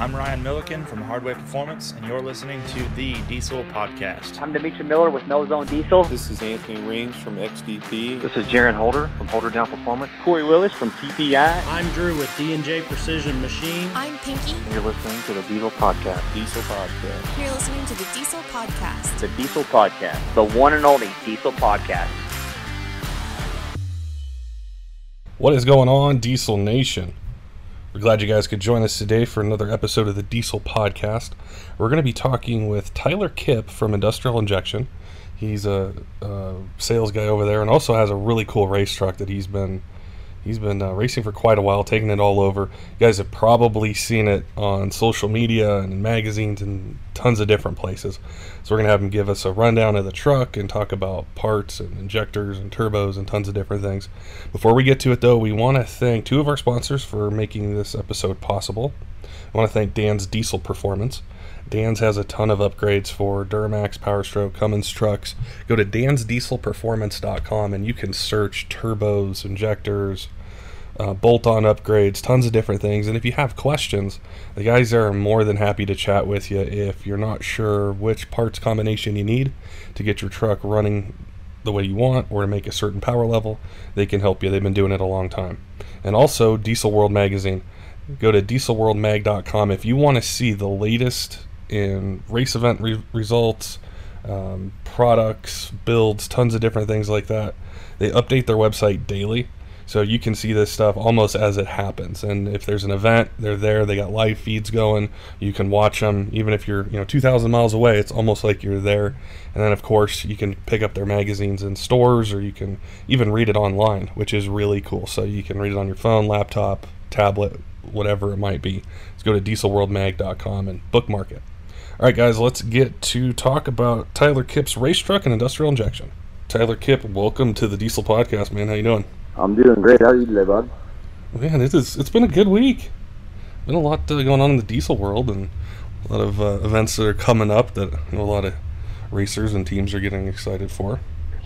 I'm Ryan Milliken from Hardway Performance, and you're listening to the Diesel Podcast. I'm Demetri Miller with No Zone Diesel. This is Anthony Range from XDP. This is Jaron Holder from Holder Down Performance. Corey Willis from TPI. I'm Drew with D&J Precision Machine. I'm Pinky. And you're listening to the Diesel Podcast. Diesel Podcast. You're listening to the Diesel Podcast. The Diesel Podcast. The one and only Diesel Podcast. What is going on, Diesel Nation? We're glad you guys could join us today for another episode of the Diesel Podcast. We're going to be talking with Tyler Kipp from Industrial Injection. He's a, a sales guy over there and also has a really cool race truck that he's been He's been uh, racing for quite a while, taking it all over. You guys have probably seen it on social media and in magazines and tons of different places. So we're going to have him give us a rundown of the truck and talk about parts and injectors and turbos and tons of different things. Before we get to it, though, we want to thank two of our sponsors for making this episode possible. I want to thank Dan's Diesel Performance. Dan's has a ton of upgrades for Duramax, Powerstroke, Cummins trucks. Go to dansdieselperformance.com and you can search turbos, injectors, uh, bolt-on upgrades, tons of different things. And if you have questions, the guys there are more than happy to chat with you if you're not sure which parts combination you need to get your truck running the way you want or to make a certain power level. They can help you. They've been doing it a long time. And also Diesel World Magazine. Go to dieselworldmag.com if you want to see the latest in race event re- results, um, products, builds, tons of different things like that. They update their website daily, so you can see this stuff almost as it happens. And if there's an event, they're there. They got live feeds going. You can watch them, even if you're you know 2,000 miles away. It's almost like you're there. And then of course you can pick up their magazines in stores, or you can even read it online, which is really cool. So you can read it on your phone, laptop, tablet, whatever it might be. Let's go to dieselworldmag.com and bookmark it. All right, guys, let's get to talk about Tyler Kipp's race truck and industrial injection. Tyler Kipp, welcome to the Diesel Podcast, man. How you doing? I'm doing great. How are you today, bud? Man, it is. It's been a good week. Been a lot uh, going on in the diesel world, and a lot of uh, events that are coming up that you know, a lot of racers and teams are getting excited for.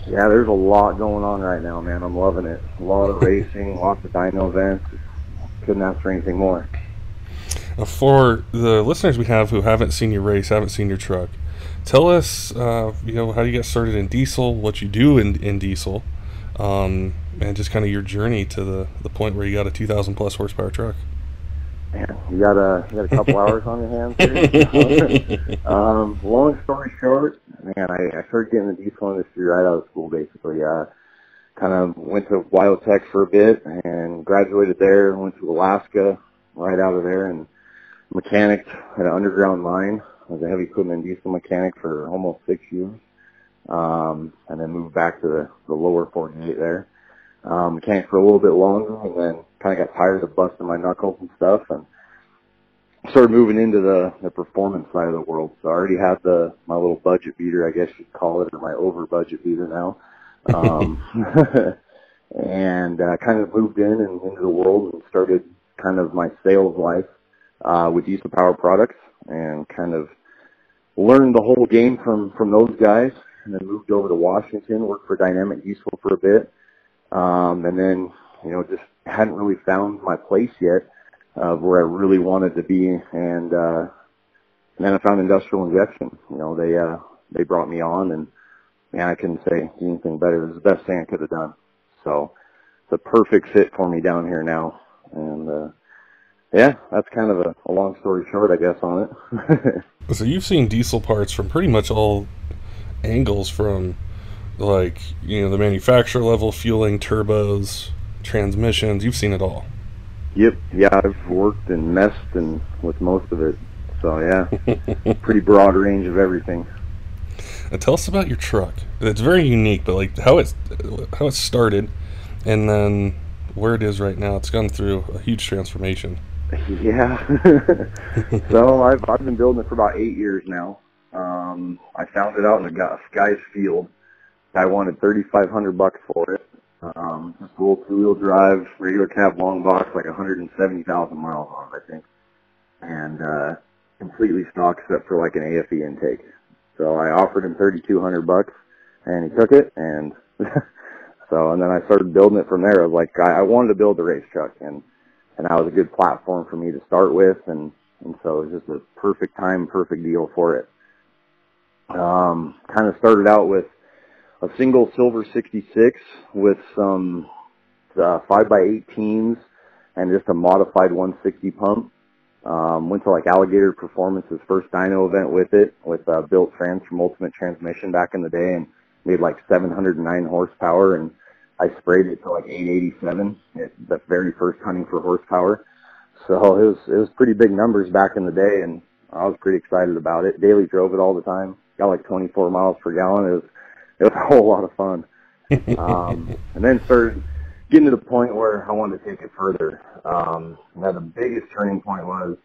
Yeah, there's a lot going on right now, man. I'm loving it. A lot of racing, lots of dyno events. Couldn't ask for anything more. Uh, for the listeners we have who haven't seen your race, haven't seen your truck, tell us, uh, you know, how you got started in diesel, what you do in, in diesel, um, and just kind of your journey to the, the point where you got a 2,000 plus horsepower truck. Man, you got a you got a couple hours on your hands here. um, long story short, man, I, I started getting the diesel industry right out of school, basically. Uh, kind of went to WyoTech for a bit and graduated there. Went to Alaska right out of there and mechanic at an underground mine. I was a heavy equipment diesel mechanic for almost six years. Um, and then moved back to the, the lower 48 there. Um, mechanic for a little bit longer and then kind of got tired of busting my knuckles and stuff and started moving into the, the performance side of the world. So I already had the, my little budget beater, I guess you'd call it, or my over budget beater now. Um, and, uh, kind of moved in and into the world and started kind of my sales life uh, with Diesel Power Products and kind of learned the whole game from from those guys. And then moved over to Washington, worked for Dynamic Diesel for a bit, um, and then you know just hadn't really found my place yet of where I really wanted to be. And uh, and then I found Industrial Injection. You know they uh, they brought me on, and man, I couldn't say anything better. It was the best thing I could have done. So it's a perfect fit for me down here now, and. uh yeah, that's kind of a, a, long story short, I guess, on it. so you've seen diesel parts from pretty much all angles, from like you know the manufacturer level, fueling, turbos, transmissions. You've seen it all. Yep. Yeah, I've worked and messed and with most of it. So yeah, pretty broad range of everything. Now tell us about your truck. It's very unique, but like how it's how it started, and then where it is right now. It's gone through a huge transformation. Yeah. so I've I've been building it for about eight years now. Um, I found it out in the Sky's Field. I wanted thirty five hundred bucks for it. Um, just a little two wheel drive, regular cab long box, like 170,000 miles on it, I think, and uh, completely stock except for like an AFE intake. So I offered him thirty two hundred bucks, and he took it, and so and then I started building it from there. I was like, I, I wanted to build a race truck, and and that was a good platform for me to start with. And and so it was just a perfect time, perfect deal for it. Um, kind of started out with a single silver 66 with some uh, 5x18s and just a modified 160 pump. Um, went to like Alligator Performance's first dyno event with it, with uh, built trans from Ultimate Transmission back in the day, and made like 709 horsepower. And I sprayed it to like 887 at the very first hunting for horsepower. So it was it was pretty big numbers back in the day, and I was pretty excited about it. Daily drove it all the time. Got like 24 miles per gallon. It was it was a whole lot of fun. um, and then started getting to the point where I wanted to take it further. Um, now the biggest turning point was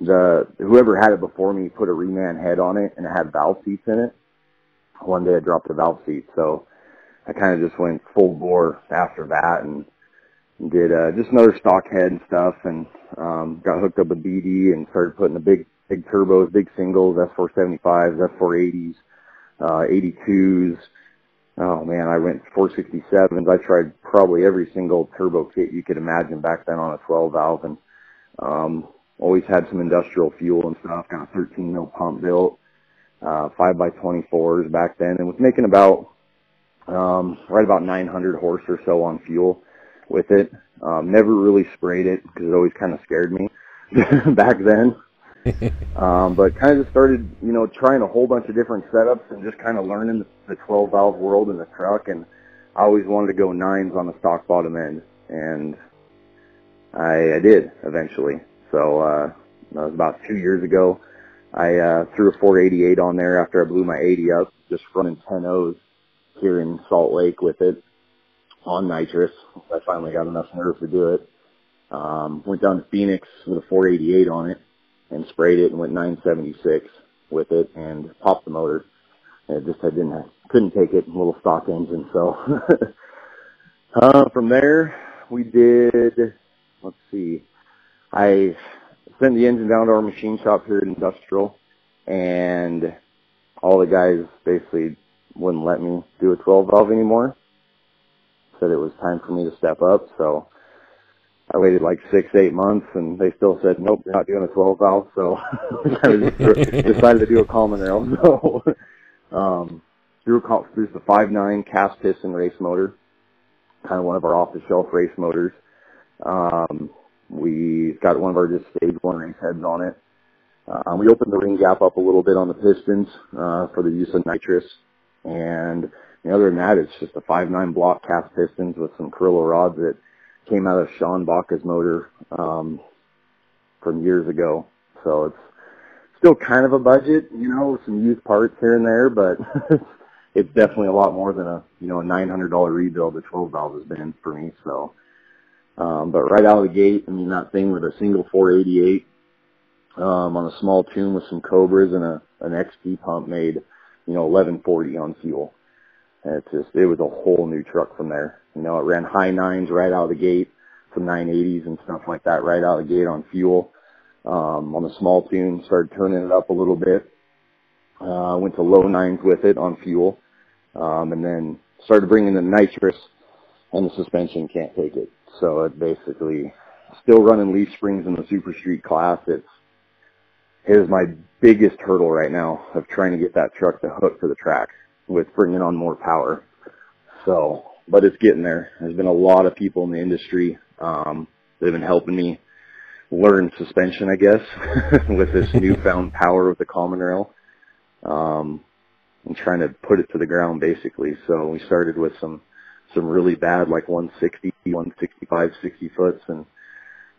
the whoever had it before me put a reman head on it and it had valve seats in it. One day I dropped the valve seat, so I kind of just went full bore after that and did uh, just another stock head and stuff, and um, got hooked up with BD and started putting the big big turbos, big singles, S475s, S480s, uh, 82s. Oh man, I went 467s. I tried probably every single turbo kit you could imagine back then on a 12 valve, and um, always had some industrial fuel and stuff. Got a 13 mil pump built, uh, 5 by 24s back then, and was making about um, right about 900 horse or so on fuel with it. Um, never really sprayed it because it always kind of scared me back then. um, but kind of just started, you know, trying a whole bunch of different setups and just kind of learning the 12 valve world in the truck. And I always wanted to go nines on the stock bottom end, and I, I did eventually. So uh, that was about two years ago. I uh, threw a 488 on there after I blew my 80 up, just running 10 O's here in Salt Lake with it on nitrous. I finally got enough nerve to do it. Um, went down to Phoenix with a 488 on it and sprayed it and went 976 with it and popped the motor. It just I didn't couldn't take it, little stock engine. So uh, from there we did. Let's see. I sent the engine down to our machine shop here at Industrial, and all the guys basically wouldn't let me do a 12 valve anymore. Said it was time for me to step up, so I waited like six, eight months, and they still said, "Nope, you're not doing a 12 valve." So I decided to do a common rail. So um, threw a threw the five nine cast piston race motor, kind of one of our off-the-shelf race motors. Um, we got one of our just stage one race heads on it. Uh, we opened the ring gap up a little bit on the pistons uh, for the use of nitrous, and other than that, it's just a five nine block cast pistons with some Carrillo rods that came out of Sean Baca's motor um, from years ago. So it's still kind of a budget, you know, some used parts here and there, but it's definitely a lot more than a you know a nine hundred dollar rebuild the twelve valve has been for me. So, um, but right out of the gate, I mean that thing with a single four eighty eight um, on a small tune with some Cobras and a an XP pump made you know eleven forty on fuel. And it's just it was a whole new truck from there. You know, it ran high nines right out of the gate, some 980s and stuff like that right out of the gate on fuel. Um, on the small tune, started turning it up a little bit. Uh, went to low nines with it on fuel, um, and then started bringing the nitrous, and the suspension can't take it. So it basically still running leaf springs in the Super Street class. It's it is my biggest hurdle right now of trying to get that truck to hook to the track with bringing on more power. So, but it's getting there. There's been a lot of people in the industry um, that have been helping me learn suspension, I guess, with this newfound power of the common rail. Um, and trying to put it to the ground basically. So we started with some some really bad like 160, 165, 60 foots, and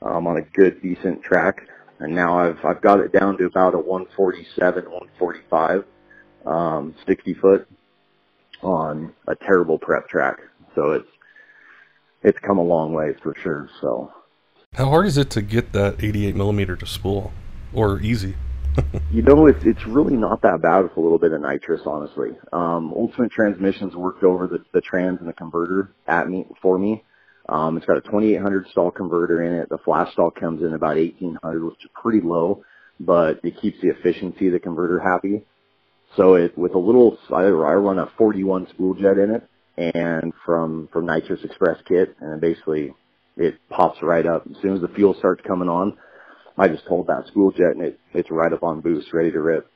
um, on a good decent track. And now I've I've got it down to about a 147, 145, um, 60 foot on a terrible prep track. So it's it's come a long way for sure. So how hard is it to get that 88 millimeter to spool, or easy? you know, it's it's really not that bad with a little bit of nitrous, honestly. Um, Ultimate Transmissions worked over the, the trans and the converter at me for me. Um, it's got a 2800 stall converter in it. The flash stall comes in about 1800, which is pretty low, but it keeps the efficiency of the converter happy. So it with a little, I, I run a 41 spool jet in it, and from from Nitrous Express kit, and basically it pops right up as soon as the fuel starts coming on. I just told that spool jet and it, it's right up on boost, ready to rip.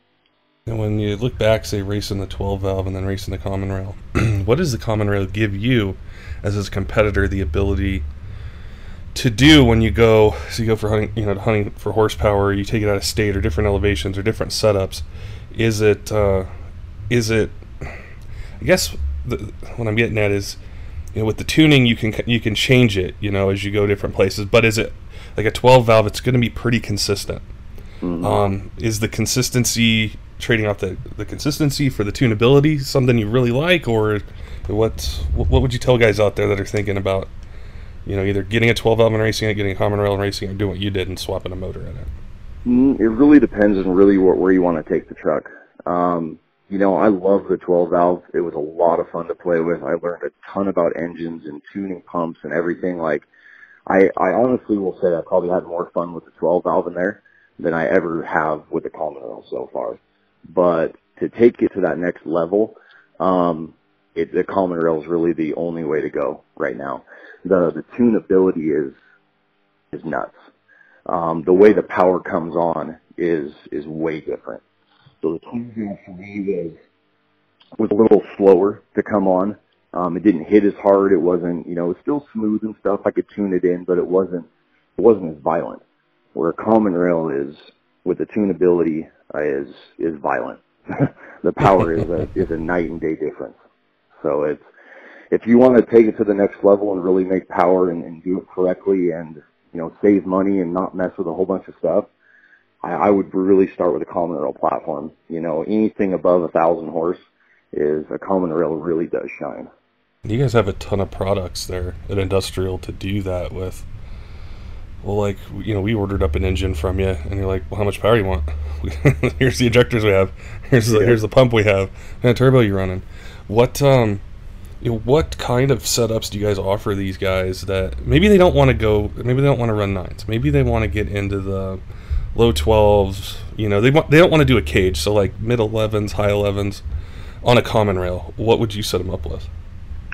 And when you look back, say racing the 12 valve and then racing the common rail, what does the common rail give you as a competitor the ability to do when you go? So you go for hunting, you know, hunting for horsepower, you take it out of state or different elevations or different setups. Is it, uh, is it? I guess the, what I'm getting at is, you know, with the tuning, you can you can change it, you know, as you go different places. But is it like a 12 valve? It's going to be pretty consistent. Mm-hmm. Um, is the consistency trading off the, the consistency for the tunability something you really like or what what would you tell guys out there that are thinking about you know either getting a 12 valve and racing it getting a common rail and racing or doing what you did and swapping a motor in it Mm, It really depends on really what, where you want to take the truck. Um, you know, I love the 12 valve. It was a lot of fun to play with. I learned a ton about engines and tuning pumps and everything. Like, I, I honestly will say I probably had more fun with the 12 valve in there than I ever have with the common rail so far. But to take it to that next level, um, it, the common rail is really the only way to go right now. The the tunability is is nuts. Um, the way the power comes on is is way different. So the wheel for me was was a little slower to come on. Um, it didn't hit as hard. It wasn't, you know, it was still smooth and stuff. I could tune it in, but it wasn't it wasn't as violent. Where a common rail is with the tunability uh, is is violent. the power is a is a night and day difference. So it's if you want to take it to the next level and really make power and, and do it correctly and you know save money and not mess with a whole bunch of stuff, I, I would really start with a common rail platform. You know, anything above a thousand horse is a common rail really does shine. you guys have a ton of products there at industrial to do that with well like you know we ordered up an engine from you and you're like well how much power you want here's the injectors we have here's the Yeah. here's the pump we have and a turbo you're running what um you know, what kind of setups do you guys offer these guys that maybe they don't want to go maybe they don't want to run nines maybe they want to get into the low 12s you know they want they don't want to do a cage so like mid 11s high 11s on a common rail what would you set them up with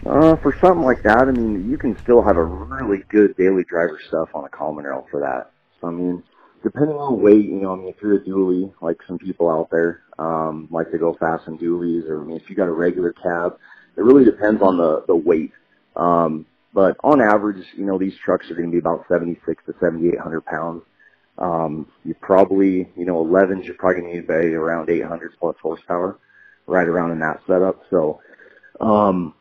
Uh, for something like that, I mean, you can still have a really good daily driver stuff on a common rail for that. So, I mean, depending on weight, you know, I mean, if you're a dually, like some people out there, um, like to go fast in dualies, or I mean, if you got a regular cab, it really depends on the, the weight. Um, but on average, you know, these trucks are going to be about 76 to 7,800 pounds. Um, you probably, you know, 11s, you're probably going to need to be around 800 plus horsepower, right around in that setup. So, um,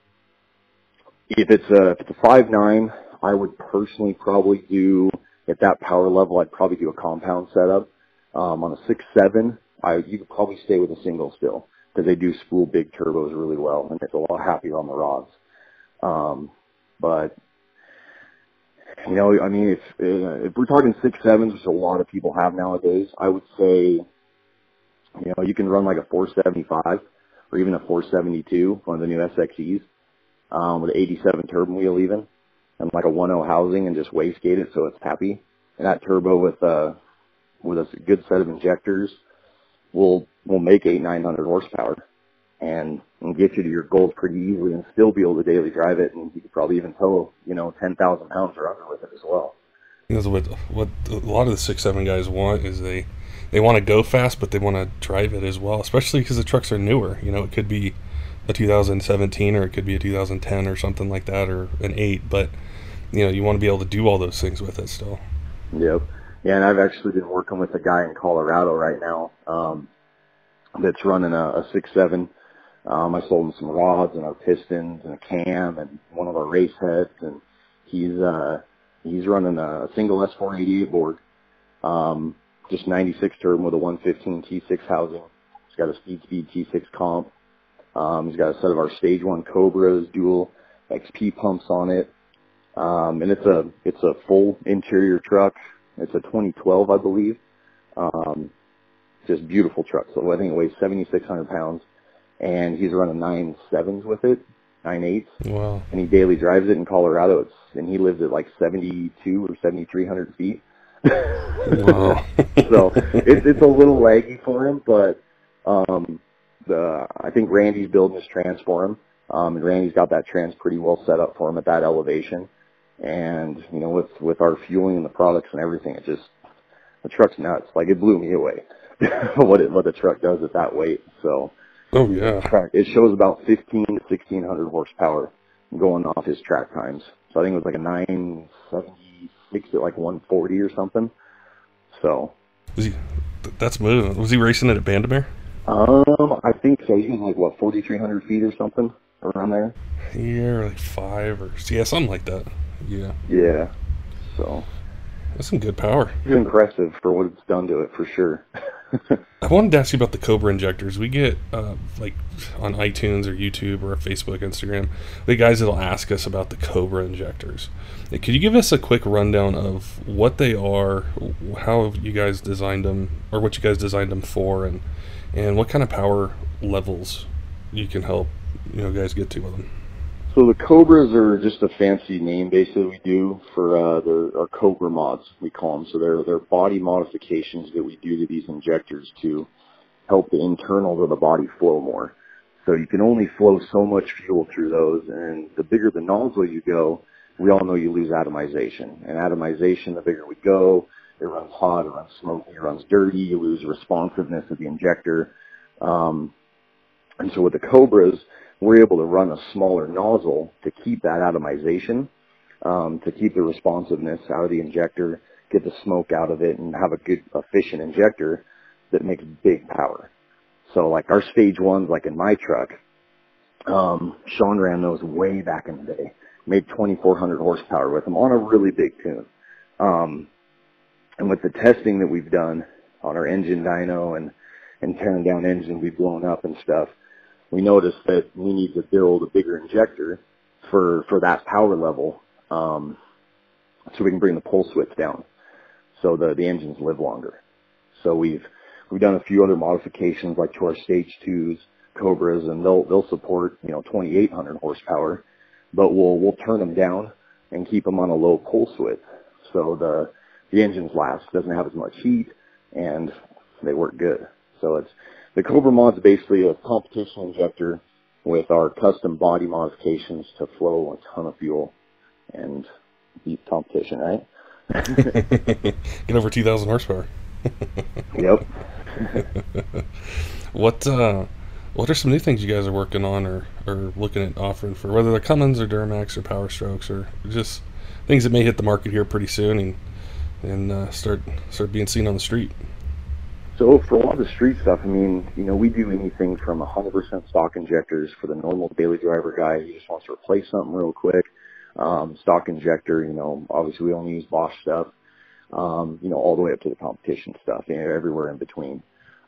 if it's a if it's a five nine, I would personally probably do at that power level. I'd probably do a compound setup. Um, on a six seven, I you could probably stay with a single still because they do spool big turbos really well, and it's a lot happier on the rods. Um, but you know, I mean, if uh, if we're talking six sevens, which a lot of people have nowadays, I would say, you know, you can run like a 475 or even a 472, one of the new SXEs um, with an 87 turbo wheel even, and like a 1.0 housing and just wastegate it so it's happy. And that turbo with uh with a good set of injectors will will make eight nine hundred horsepower and, and get you to your goals pretty easily and still be able to daily drive it and you could probably even tow you know ten thousand pounds or under with it as well. Because what what a lot of the six seven guys want is they they want to go fast, but they want to drive it as well. Especially because the trucks are newer. You know, it could be a 2017 or it could be a 2010 or something like that, or an eight. But you know, you want to be able to do all those things with it still. Yep. Yeah, and I've actually been working with a guy in Colorado right now um, that's running a, a six seven. Um, I sold him some rods and our pistons and a cam and one of our race heads, and he's uh, he's running a single S488 board, um, just 96 turbo with a 115 T6 housing. He's got a speed speed T6 comp. Um, he's got a set of our stage one Cobras, dual XP pumps on it. Um, and it's a it's a full interior truck. It's a 2012, I believe. Um, just beautiful truck. So I think it weighs 7,600 pounds, and he's running nine sevens with it, nine eights, Wow. and he daily drives it in Colorado. It's and he lives at like 72 or 7,300 feet. Wow. so it's it's a little laggy for him, but um, the I think Randy's building his trans for him, um, and Randy's got that trans pretty well set up for him at that elevation. And you know, with with our fueling and the products and everything, it just the truck's nuts. Like it blew me away what it what the truck does at that weight. So Oh yeah. track it shows about 15 to 1600 horsepower going off his track times. So I think it was like a 976 at like 140 or something. So Was he? That's moving. Was he racing it at Bandimere? um, I think so. He's like what 4,300 feet or something around there. Yeah, like five or yeah, something like that. Yeah, Yeah. So that's some good power. it's impressive for what it's done to it for sure. I wanted to ask you about the Cobra injectors. We get uh, like on iTunes or YouTube or Facebook, Instagram, the guys that'll ask us about the Cobra injectors. Uh, Could you give us a quick rundown of what they are, how you guys designed them, or what you guys designed them for, and and what kind of power levels you can help you know guys get to with them? So the Cobras are just a fancy name basically we do for uh, the our Cobra mods we call them. So they're they're body modifications that we do to these injectors to help the internals of the body flow more. So you can only flow so much fuel through those, and the bigger the nozzle you go, we all know you lose atomization. And atomization, the bigger we go, it runs hot, it runs smoky, it runs dirty, you lose responsiveness of the injector. Um, and so with the Cobras, we're able to run a smaller nozzle to keep that atomization, um, to keep the responsiveness out of the injector, get the smoke out of it, and have a good, efficient injector that makes big power. So like our stage ones, like in my truck, um, Sean ran those way back in the day, made 2,400 horsepower with them on a really big tune. Um, and with the testing that we've done on our engine dyno and, and tearing down engines we've blown up and stuff, we noticed that we need to build a bigger injector for for that power level, um, so we can bring the pulse width down, so the the engines live longer. So we've we've done a few other modifications like to our stage twos, Cobras, and they'll they'll support you know 2,800 horsepower, but we'll we'll turn them down and keep them on a low pulse width, so the the engines last, doesn't have as much heat, and they work good. So it's the Cobra Mod is basically a competition injector with our custom body modifications to flow a ton of fuel and beat competition, right? Get over 2,000 horsepower. Yep. What uh, what are some new things you guys are working on or, or looking at offering for whether they're Cummins or Duramax or Power Strokes or just things that may hit the market here pretty soon and and uh, start start being seen on the street. So for a lot of the street stuff, I mean, you know, we do anything from 100% stock injectors for the normal daily driver guy who just wants to replace something real quick. Um, stock injector, you know, obviously we only use Bosch stuff. Um, you know, all the way up to the competition stuff, you know, everywhere in between.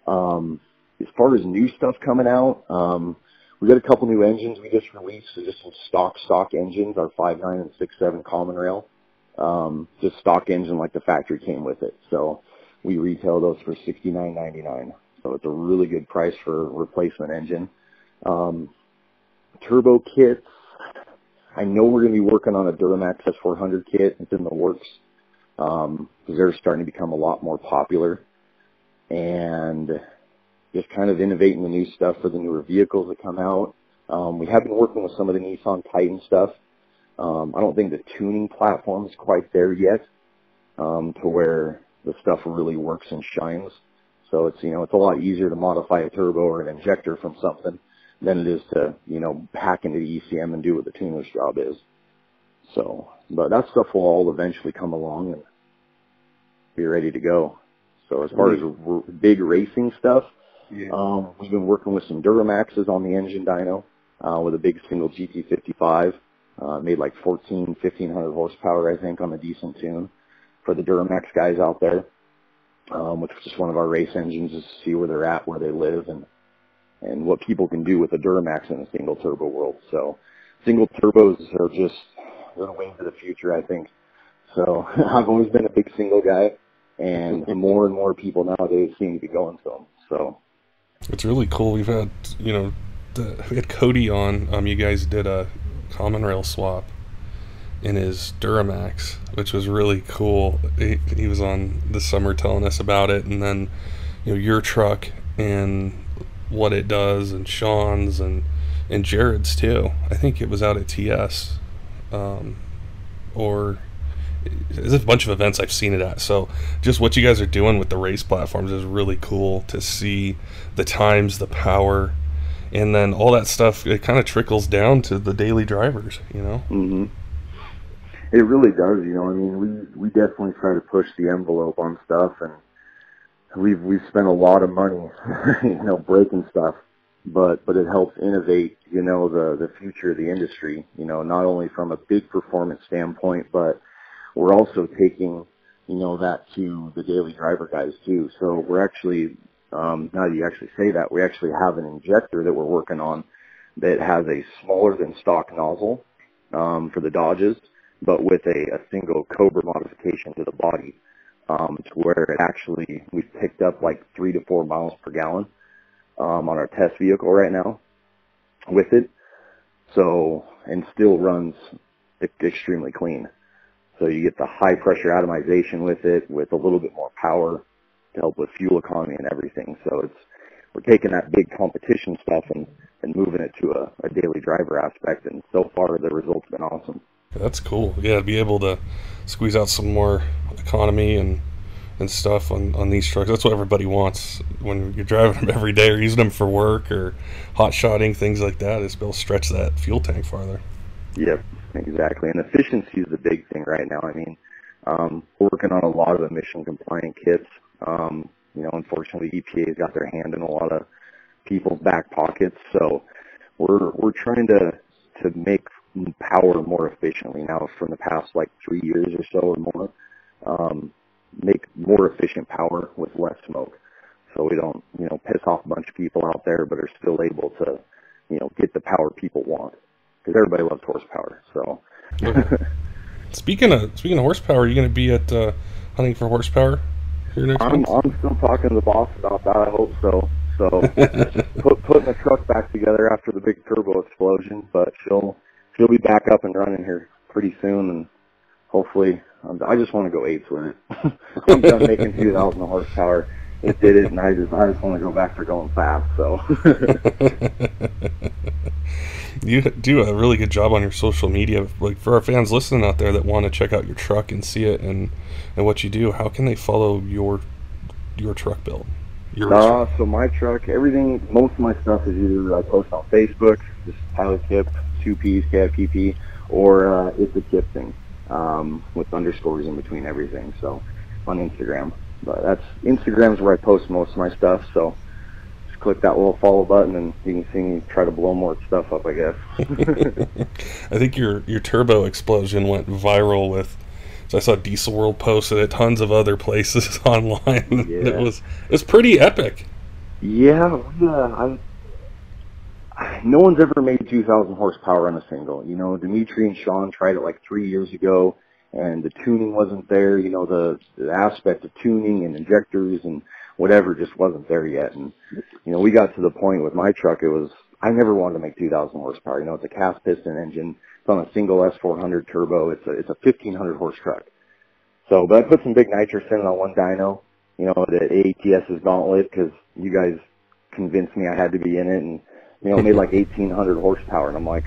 Um, as far as new stuff coming out, um, we got a couple new engines we just released. So just some stock stock engines, our 5.9 and 6.7 common rail. Um, just stock engine like the factory came with it. So we retail those for $69.99. So it's a really good price for a replacement engine. Um, turbo kits. I know we're going to be working on a Duramax S400 kit. It's in the works. Um, they're starting to become a lot more popular and just kind of innovating the new stuff for the newer vehicles that come out. Um, we have been working with some of the Nissan Titan stuff. Um, I don't think the tuning platform is quite there yet, um, to where the stuff really works and shines. So it's, you know, it's a lot easier to modify a turbo or an injector from something than it is to, you know, hack into the ECM and do what the tuner's job is. So, but that stuff will all eventually come along and be ready to go. So as far as r- big racing stuff, um, we've been working with some Duramaxes on the engine dyno, uh, with a big single GT55, uh, made like 14, 1500 horsepower, I think, on a decent tune for the Duramax guys out there, um, which is just one of our race engines to see where they're at, where they live, and and what people can do with a Duramax in a single turbo world. So single turbos are just they're the wave of the future, I think. So I've always been a big single guy, and more and more people nowadays seem to be going to them. So It's really cool. We've had you know the, we had Cody on. Um, you guys did a common rail swap in his Duramax, which was really cool. He, he was on this summer telling us about it, and then you know your truck and what it does, and Sean's and and Jared's too. I think it was out at TS, um, or there's a bunch of events I've seen it at. So just what you guys are doing with the race platforms is really cool to see the times, the power, and then all that stuff. It kind of trickles down to the daily drivers, you know. hmm It really does, you know. I mean, we we definitely try to push the envelope on stuff, and we've we've spent a lot of money, you know, breaking stuff, but but it helps innovate, you know, the the future of the industry. You know, not only from a big performance standpoint, but we're also taking, you know, that to the daily driver guys too. So we're actually, um, now that you actually say that, we actually have an injector that we're working on that has a smaller than stock nozzle um, for the Dodges, but with a, a single Cobra modification to the body, um, to where it actually we've picked up like three to four miles per gallon um, on our test vehicle right now with it. So and still runs extremely clean. So you get the high pressure atomization with it, with a little bit more power to help with fuel economy and everything. So it's we're taking that big competition stuff and, and moving it to a, a daily driver aspect. And so far, the results have been awesome. That's cool. Yeah, to be able to squeeze out some more economy and and stuff on, on these trucks. That's what everybody wants when you're driving them every day or using them for work or hot shotting things like that. Is be able to stretch that fuel tank farther. Yep, exactly. And efficiency is the big thing right now. I mean, um, we're working on a lot of emission compliant kits. Um, you know, unfortunately, EPA's got their hand in a lot of people's back pockets. So we're we're trying to to make power more efficiently now from the past like three years or so or more. Um, make more efficient power with less smoke, so we don't you know piss off a bunch of people out there, but are still able to you know get the power people want because everybody loves horsepower. So. Speaking of speaking of horsepower, are you going to be at uh, hunting for horsepower here next I'm, month? I'm still talking to the boss about that. I hope so. So put, putting the truck back together after the big turbo explosion, but she'll she'll be back up and running here pretty soon, and hopefully, um, I just want to go eights with it. I'm done making 2,000 horsepower. It did it, and I just I just want to go back to going fast. So you do a really good job on your social media. Like for our fans listening out there that want to check out your truck and see it and and what you do, how can they follow your your truck build? Your Uh, so my truck, everything, most of my stuff is either I post on Facebook, just Tyler Kipp, two P's, KIPP, or uh, it's a Kipp thing, um, with underscores in between everything. So on Instagram, but that's Instagram's where I post most of my stuff. So just click that little follow button, and you can see me try to blow more stuff up. I guess. I think your your turbo explosion went viral with. So I saw Diesel World posted it, at tons of other places online. Yeah. it was it was pretty epic. Yeah, yeah. I, no one's ever made 2,000 horsepower on a single. You know, Dimitri and Sean tried it like three years ago, and the tuning wasn't there. You know, the, the aspect of tuning and injectors and whatever just wasn't there yet. And you know, we got to the point with my truck. It was I never wanted to make 2,000 horsepower. You know, it's a cast piston engine. It's on a single S400 turbo. It's a it's a 1,500 horse truck. So, but I put some big nitrous in it on one dyno. You know, the ATS's gauntlet because you guys convinced me I had to be in it, and you know, made like 1,800 horsepower, and I'm like,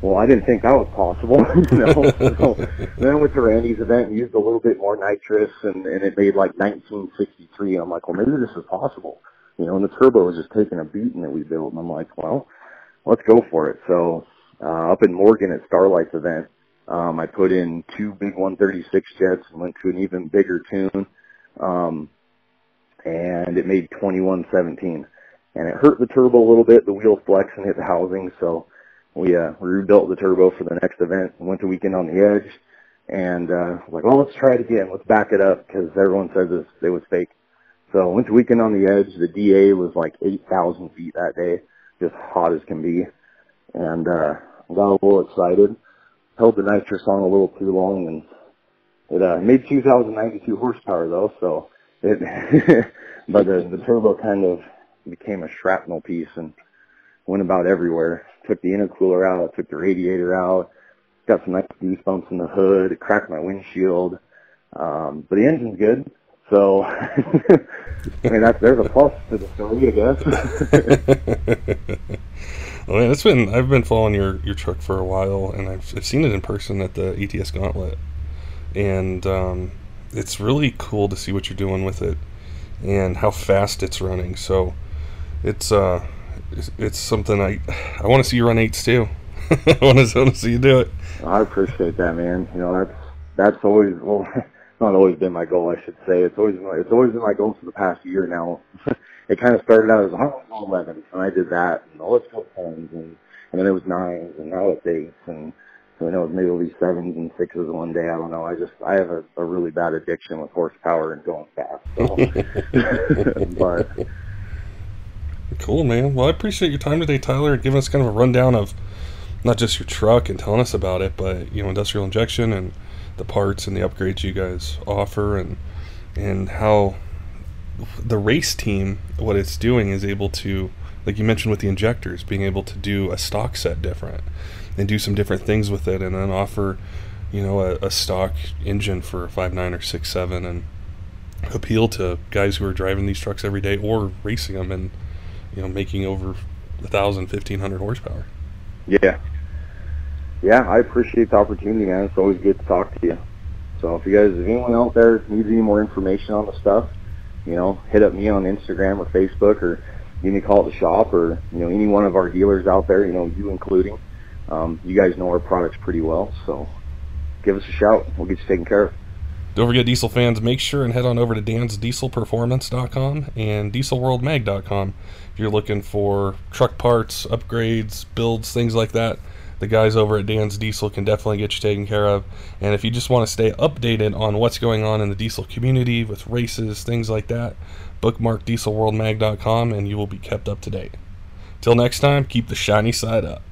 well, I didn't think that was possible. you know, so then I went to Randy's event and used a little bit more nitrous, and, and it made like 1963. And I'm like, well, maybe this is possible. You know, and the turbo was just taking a beating that we built, and I'm like, well, let's go for it. So uh, up in Morgan at Starlight's event, um, I put in two big 136 jets and went to an even bigger tune, um, and it made 2117 and it hurt the turbo a little bit. The wheel flex and hit the housing, so we uh, rebuilt the turbo for the next event. Went to weekend on the edge, and uh, like, well, let's try it again. Let's back it up because everyone says this, it was fake. So went to weekend on the edge. The DA was like 8,000 feet that day, just hot as can be, and uh, got a little excited. Held the nitrous on a little too long, and it uh, made 2,092 horsepower though. So it, but the the turbo kind of became a shrapnel piece and went about everywhere. Took the intercooler out, took the radiator out, got some nice goosebumps in the hood, cracked my windshield. Um, but the engine's good. So, I mean, that's, there's a plus to the story, I guess. Oh man, it's been I've been following your, your truck for a while, and I've, I've seen it in person at the ATS Gauntlet, and um, it's really cool to see what you're doing with it and how fast it's running. So it's uh, it's, it's something I I want to see you run eights too. I want to, see you do it. I appreciate that, man. You know, that's that's always well, not always been my goal, I should say. It's always it's always been my goal for the past year now. it kind of started out as oh, 11, and I did that, and oh, let's go tens, and and then it was nines, and now it's eights, and so I know maybe it'll be sevens and sixes one day. I don't know. I just I have a, a really bad addiction with horsepower and going fast. So, but Cool, man. Well, I appreciate your time today, Tyler, giving us kind of a rundown of not just your truck and telling us about it, but you know, industrial injection and the parts and the upgrades you guys offer, and and how the race team, what it's doing, is able to, like you mentioned with the injectors, being able to do a stock set different and do some different things with it, and then offer, you know, a, a stock engine for a five nine or six seven, and appeal to guys who are driving these trucks every day or racing them and you know making over a thousand, fifteen hundred horsepower. yeah, yeah, I appreciate the opportunity, man. It's always good to talk to you. So if you guys, if anyone out there needs any more information on the stuff, you know, hit up me on Instagram or Facebook or give me a call at the shop or, you know, any one of our dealers out there, you know, you including. Um, you guys know our products pretty well, so give us a shout. We'll get you taken care of. Don't forget, diesel fans, make sure and head on over to dansdieselperformance.com and dieselworldmag.com if you're looking for truck parts, upgrades, builds, things like that. The guys over at Dan's Diesel can definitely get you taken care of. And if you just want to stay updated on what's going on in the diesel community with races, things like that, bookmark dieselworldmag.com and you will be kept up to date. Till next time, keep the shiny side up.